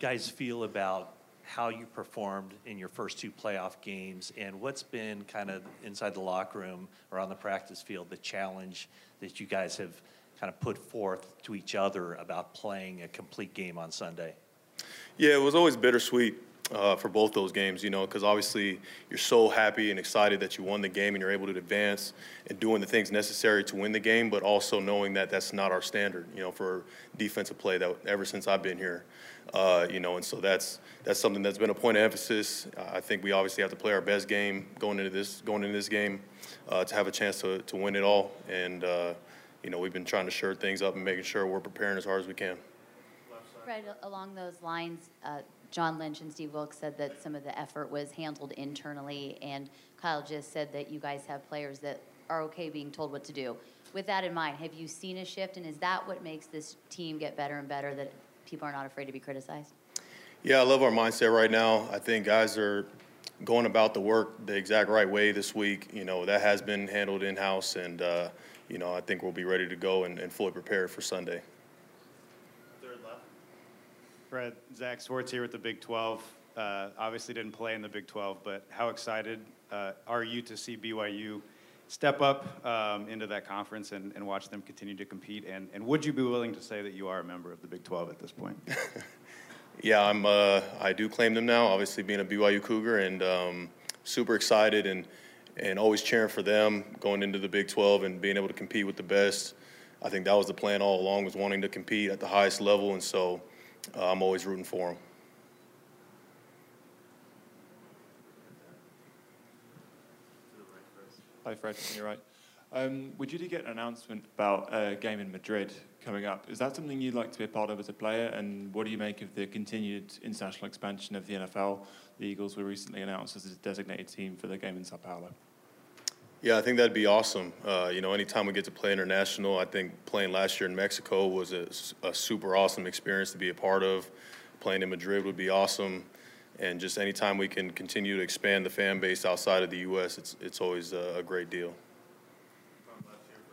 guys feel about how you performed in your first two playoff games and what's been kind of inside the locker room or on the practice field the challenge that you guys have kind of put forth to each other about playing a complete game on Sunday? Yeah, it was always bittersweet uh, for both those games, you know, because obviously you're so happy and excited that you won the game and you're able to advance and doing the things necessary to win the game, but also knowing that that's not our standard, you know, for defensive play that ever since I've been here, uh, you know, and so that's that's something that's been a point of emphasis. I think we obviously have to play our best game going into this going into this game uh, to have a chance to, to win it all, and uh, you know, we've been trying to shore things up and making sure we're preparing as hard as we can. Fred, along those lines, uh, John Lynch and Steve Wilks said that some of the effort was handled internally, and Kyle just said that you guys have players that are okay being told what to do. With that in mind, have you seen a shift, and is that what makes this team get better and better, that people are not afraid to be criticized? Yeah, I love our mindset right now. I think guys are going about the work the exact right way this week. You know, that has been handled in-house, and, uh, you know, I think we'll be ready to go and, and fully prepared for Sunday. Fred, Zach Swartz here with the Big 12. Uh, obviously didn't play in the Big 12, but how excited uh, are you to see BYU step up um, into that conference and, and, watch them continue to compete? And, and would you be willing to say that you are a member of the Big 12 at this point? yeah, I'm. Uh, I do claim them now. Obviously, being a BYU Cougar, and um, super excited and and always cheering for them going into the Big 12 and being able to compete with the best. I think that was the plan all along was wanting to compete at the highest level, and so uh, I'm always rooting for him. Hi, Fred. You're right. Um, would you do get an announcement about a game in Madrid coming up? Is that something you'd like to be a part of as a player? And what do you make of the continued international expansion of the NFL? The Eagles were recently announced as a designated team for the game in Sao Paulo. Yeah, I think that'd be awesome. Uh, you know, anytime we get to play international, I think playing last year in Mexico was a, a, super awesome experience to be a part of. Playing in Madrid would be awesome, and just anytime we can continue to expand the fan base outside of the U.S., it's it's always a, a great deal.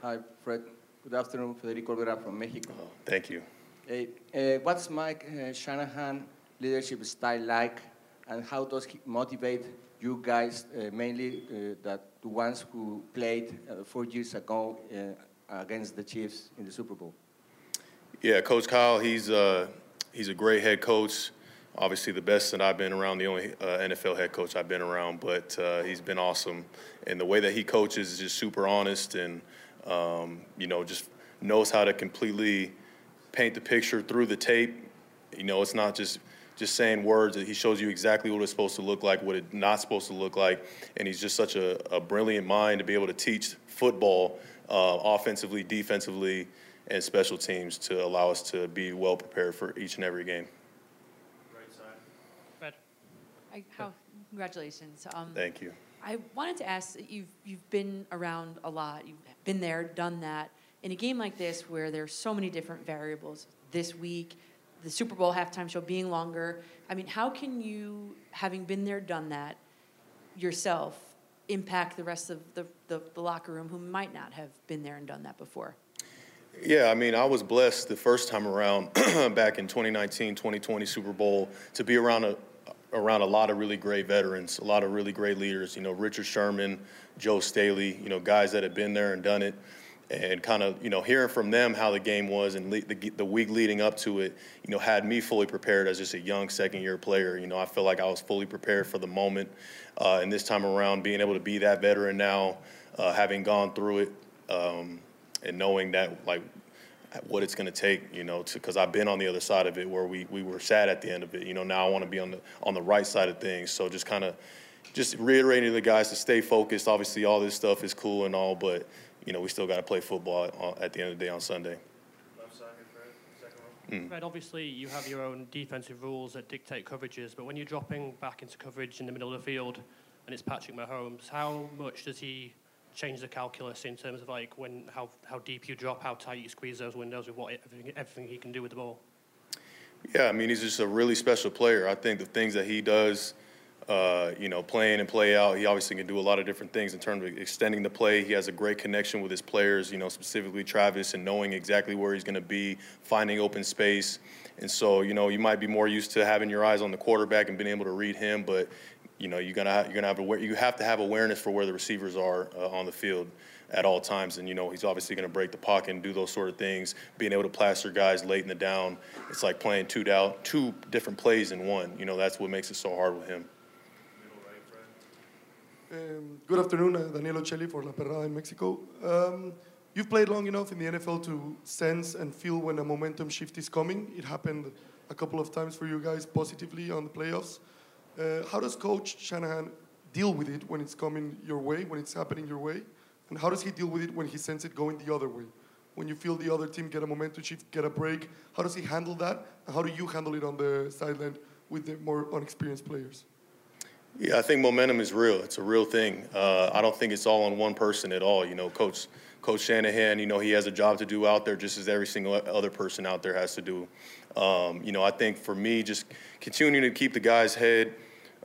Hi, Fred. Good afternoon, Federico Olvera from Mexico. Oh, thank you. Hey, uh, what's Mike uh, Shanahan leadership style like, and how does he motivate you guys, uh, mainly uh, that the ones who played uh, four years ago uh, against the Chiefs in the Super Bowl? Yeah, Coach Kyle, he's uh, he's a great head coach. Obviously, the best that I've been around, the only uh, NFL head coach I've been around, but he's been awesome. And the way that he coaches is just super honest and, um, you know, just knows how to completely paint the picture through the tape. You know, it's not just just saying words. That he shows you exactly what it's supposed to look like, what it's not supposed to look like, and he's just such a, a brilliant mind to be able to teach football uh, offensively, defensively, and special teams to allow us to be well prepared for each and every game. Right side. Fred. I, how, congratulations. Um, Thank you. I wanted to ask, you've, you've been around a lot. You've been there, done that. In a game like this where there's so many different variables, this week, the Super Bowl halftime show being longer. I mean, how can you, having been there, done that yourself, impact the rest of the, the, the locker room who might not have been there and done that before? Yeah, I mean, I was blessed the first time around back in 2019, 2020 Super Bowl to be around a around a lot of really great veterans, a lot of really great leaders. You know, Richard Sherman, Joe Staley. You know, guys that have been there and done it and kind of you know hearing from them how the game was and le- the, the week leading up to it you know had me fully prepared as just a young second year player. You know i feel like i was fully prepared for the moment uh, and this time around being able to be that veteran now uh, having gone through it um, and knowing that like what it's going to take you know because i've been on the other side of it where we, we were sad at the end of it. You know now i want to be on the on the right side of things. So just kind of just reiterating to the guys to stay focused. Obviously all this stuff is cool and all but you know, we still got to play football at the end of the day on Sunday. Left side, Fred, second row. Mm. Fred, obviously you have your own defensive rules that dictate coverages, but when you're dropping back into coverage in the middle of the field and it's Patrick Mahomes, how much does he change the calculus in terms of like when how, how deep you drop, how tight you squeeze those windows with what everything, everything he can do with the ball? Yeah, I mean he's just a really special player. I think the things that he does uh, you know, playing and play out. He obviously can do a lot of different things in terms of extending the play. He has a great connection with his players, you know, specifically Travis, and knowing exactly where he's going to be, finding open space. And so, you know, you might be more used to having your eyes on the quarterback and being able to read him, but you know, you're gonna you're gonna have aware, you have to have awareness for where the receivers are uh, on the field at all times. And you know, he's obviously going to break the pocket and do those sort of things. Being able to plaster guys late in the down, it's like playing two down, two different plays in one. You know, that's what makes it so hard with him. Um, good afternoon, uh, Daniel for La Perrada in Mexico. Um, you've played long enough in the NFL to sense and feel when a momentum shift is coming. It happened a couple of times for you guys positively on the playoffs. Uh, how does Coach Shanahan deal with it when it's coming your way, when it's happening your way? And how does he deal with it when he senses it going the other way? When you feel the other team get a momentum shift, get a break, how does he handle that? And how do you handle it on the sideline with the more unexperienced players? Yeah, I think momentum is real. It's a real thing. Uh, I don't think it's all on one person at all. You know, Coach Coach Shanahan, you know, he has a job to do out there just as every single other person out there has to do. Um, you know, I think for me, just continuing to keep the guy's head,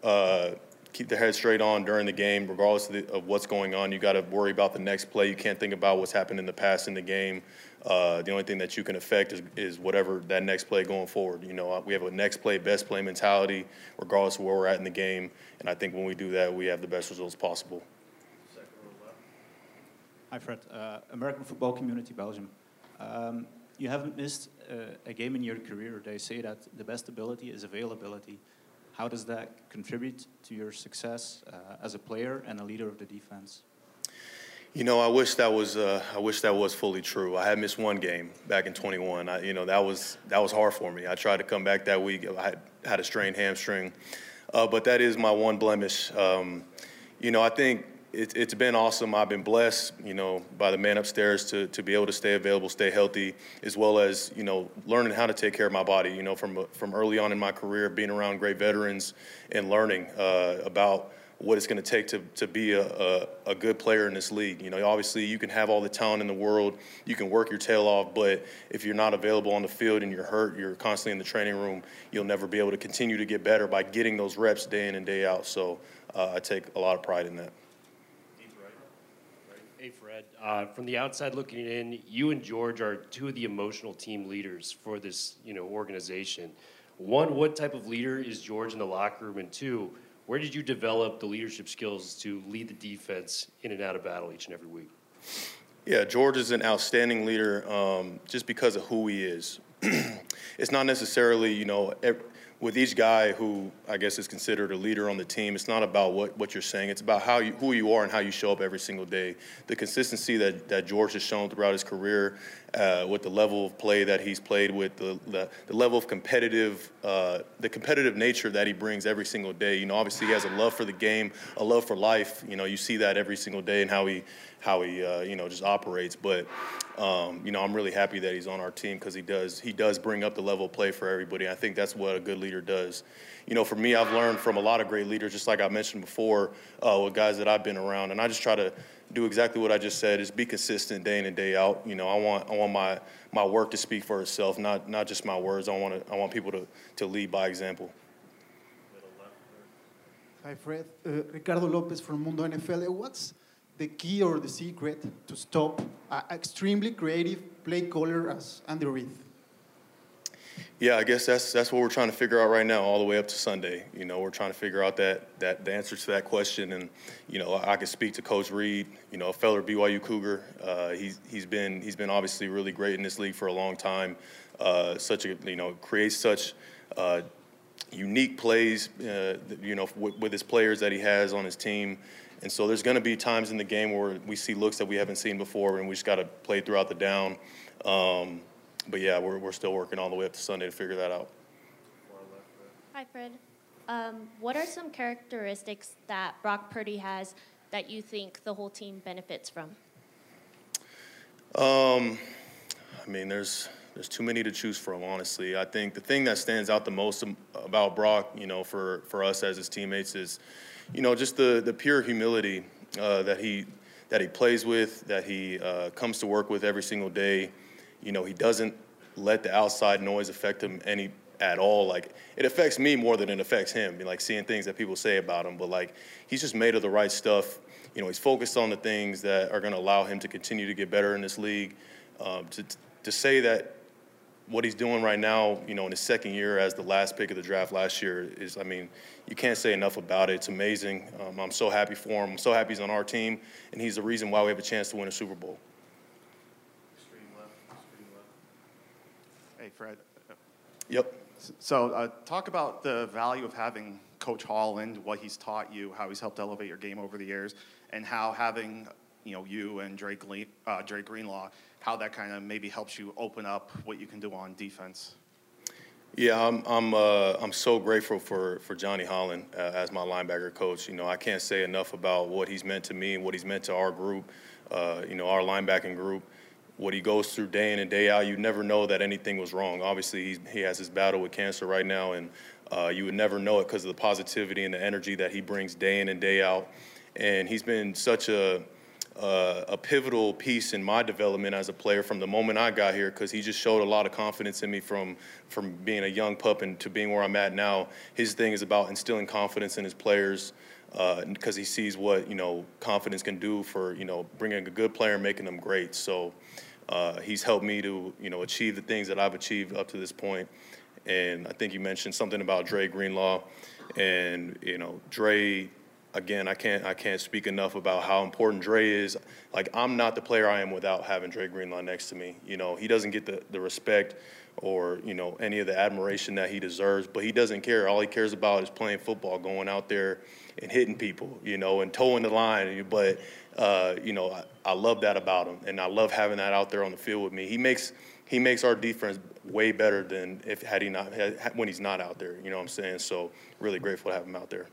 uh, keep their head straight on during the game, regardless of, the, of what's going on. You got to worry about the next play. You can't think about what's happened in the past in the game. Uh, the only thing that you can affect is, is whatever that next play going forward. You know, we have a next play, best play mentality, regardless of where we're at in the game. And I think when we do that, we have the best results possible. Hi, Fred. Uh, American Football Community Belgium. Um, you haven't missed uh, a game in your career. They say that the best ability is availability. How does that contribute to your success uh, as a player and a leader of the defense? You know, I wish that was uh, I wish that was fully true. I had missed one game back in 21. I, you know, that was that was hard for me. I tried to come back that week. I had, had a strained hamstring, uh, but that is my one blemish. Um, you know, I think it, has been awesome. I've been blessed, you know, by the man upstairs to, to be able to stay available, stay healthy, as well as, you know, learning how to take care of my body, you know, from, from early on in my career, being around great veterans and learning uh, about what it's going to take to, to be a, a, a, good player in this league. You know, obviously you can have all the talent in the world, you can work your tail off, but if you're not available on the field and you're hurt, you're constantly in the training room, you'll never be able to continue to get better by getting those reps day in and day out. So uh, I take a lot of pride in that. Hey, Fred. Uh, from the outside looking in, you and George are two of the emotional team leaders for this, you know, organization. One, what type of leader is George in the locker room? And two, where did you develop the leadership skills to lead the defense in and out of battle each and every week? Yeah, George is an outstanding leader um, just because of who he is. it's not necessarily, you know, every, with each guy who I guess is considered a leader on the team, it's not about what, what you're saying. It's about how you, who you are and how you show up every single day. The consistency that, that George has shown throughout his career, uh, with the level of play that he's played with, the, the, the level of competitive, uh, the competitive nature that he brings every single day. You know, obviously he has a love for the game, a love for life. You know, you see that every single day and how he how he uh, you know just operates. But um, you know, I'm really happy that he's on our team because he does he does bring up the level of play for everybody. I think that's what a good leader does. You know, for me, I've learned from a lot of great leaders, just like I mentioned before, uh, with guys that I've been around, and I just try to do exactly what I just said: is be consistent day in and day out. You know, I want I want my my work to speak for itself, not not just my words. I want to I want people to to lead by example. Hi, Fred. Uh, Ricardo Lopez from Mundo NFL. What's the key or the secret to stop an extremely creative play caller as Andy Reid? Yeah, I guess that's that's what we're trying to figure out right now, all the way up to Sunday. You know, we're trying to figure out that that the answer to that question, and you know, I, I can speak to Coach Reid. You know, a fellow BYU Cougar. Uh, he's he's been he's been obviously really great in this league for a long time. Uh, such a you know creates such. Uh, unique plays, uh, you know, with, with his players that he has on his team, and so there's going to be times in the game where we see looks that we haven't seen before, and we just got to play throughout the down. Um, but yeah, we're, we're still working all the way up to Sunday to figure that out. Hi, Fred. Um, what are some characteristics that Brock Purdy has that you think the whole team benefits from? Um, I mean, there's there's too many to choose from. Honestly, I think the thing that stands out the most about Brock, you know, for for us as his teammates is you know, just the, the pure humility uh, that he that he plays with, that he uh, comes to work with every single day. You know, he doesn't let the outside noise affect him any at all. Like it affects me more than it affects him. Like seeing things that people say about him, but like he's just made of the right stuff. You know, he's focused on the things that are going to allow him to continue to get better in this league. Um, to to say that what he's doing right now, you know, in his second year as the last pick of the draft last year is, I mean, you can't say enough about it. It's amazing. Um, I'm so happy for him. I'm so happy he's on our team, and he's the reason why we have a chance to win a Super Bowl. Fred. Yep. So, uh, talk about the value of having Coach Holland, what he's taught you, how he's helped elevate your game over the years, and how having, you know, you and Drake, Le- uh, Drake Greenlaw, how that kind of maybe helps you open up what you can do on defense. Yeah, I'm I'm uh, I'm so grateful for for Johnny Holland uh, as my linebacker coach. You know, I can't say enough about what he's meant to me and what he's meant to our group. Uh, you know, our linebacking group. What he goes through day in and day out, you never know that anything was wrong. Obviously, he has his battle with cancer right now, and uh, you would never know it because of the positivity and the energy that he brings day in and day out. And he's been such a uh, a pivotal piece in my development as a player from the moment I got here because he just showed a lot of confidence in me from from being a young pup and to being where I'm at now. His thing is about instilling confidence in his players because uh, he sees what you know confidence can do for you know bringing a good player and making them great. So uh, he's helped me to you know achieve the things that I've achieved up to this point. And I think you mentioned something about Dre Greenlaw, and you know Dre again, I can't I can't speak enough about how important Dre is. Like I'm not the player I am without having Dre Greenlaw next to me. You know, he doesn't get the, the respect or, you know, any of the admiration that he deserves, but he doesn't care. All he cares about is playing football, going out there and hitting people, you know, and toeing the line. But uh, you know, I, I love that about him and I love having that out there on the field with me. He makes he makes our defense way better than if had he not had, when he's not out there, you know what I'm saying? So really grateful to have him out there.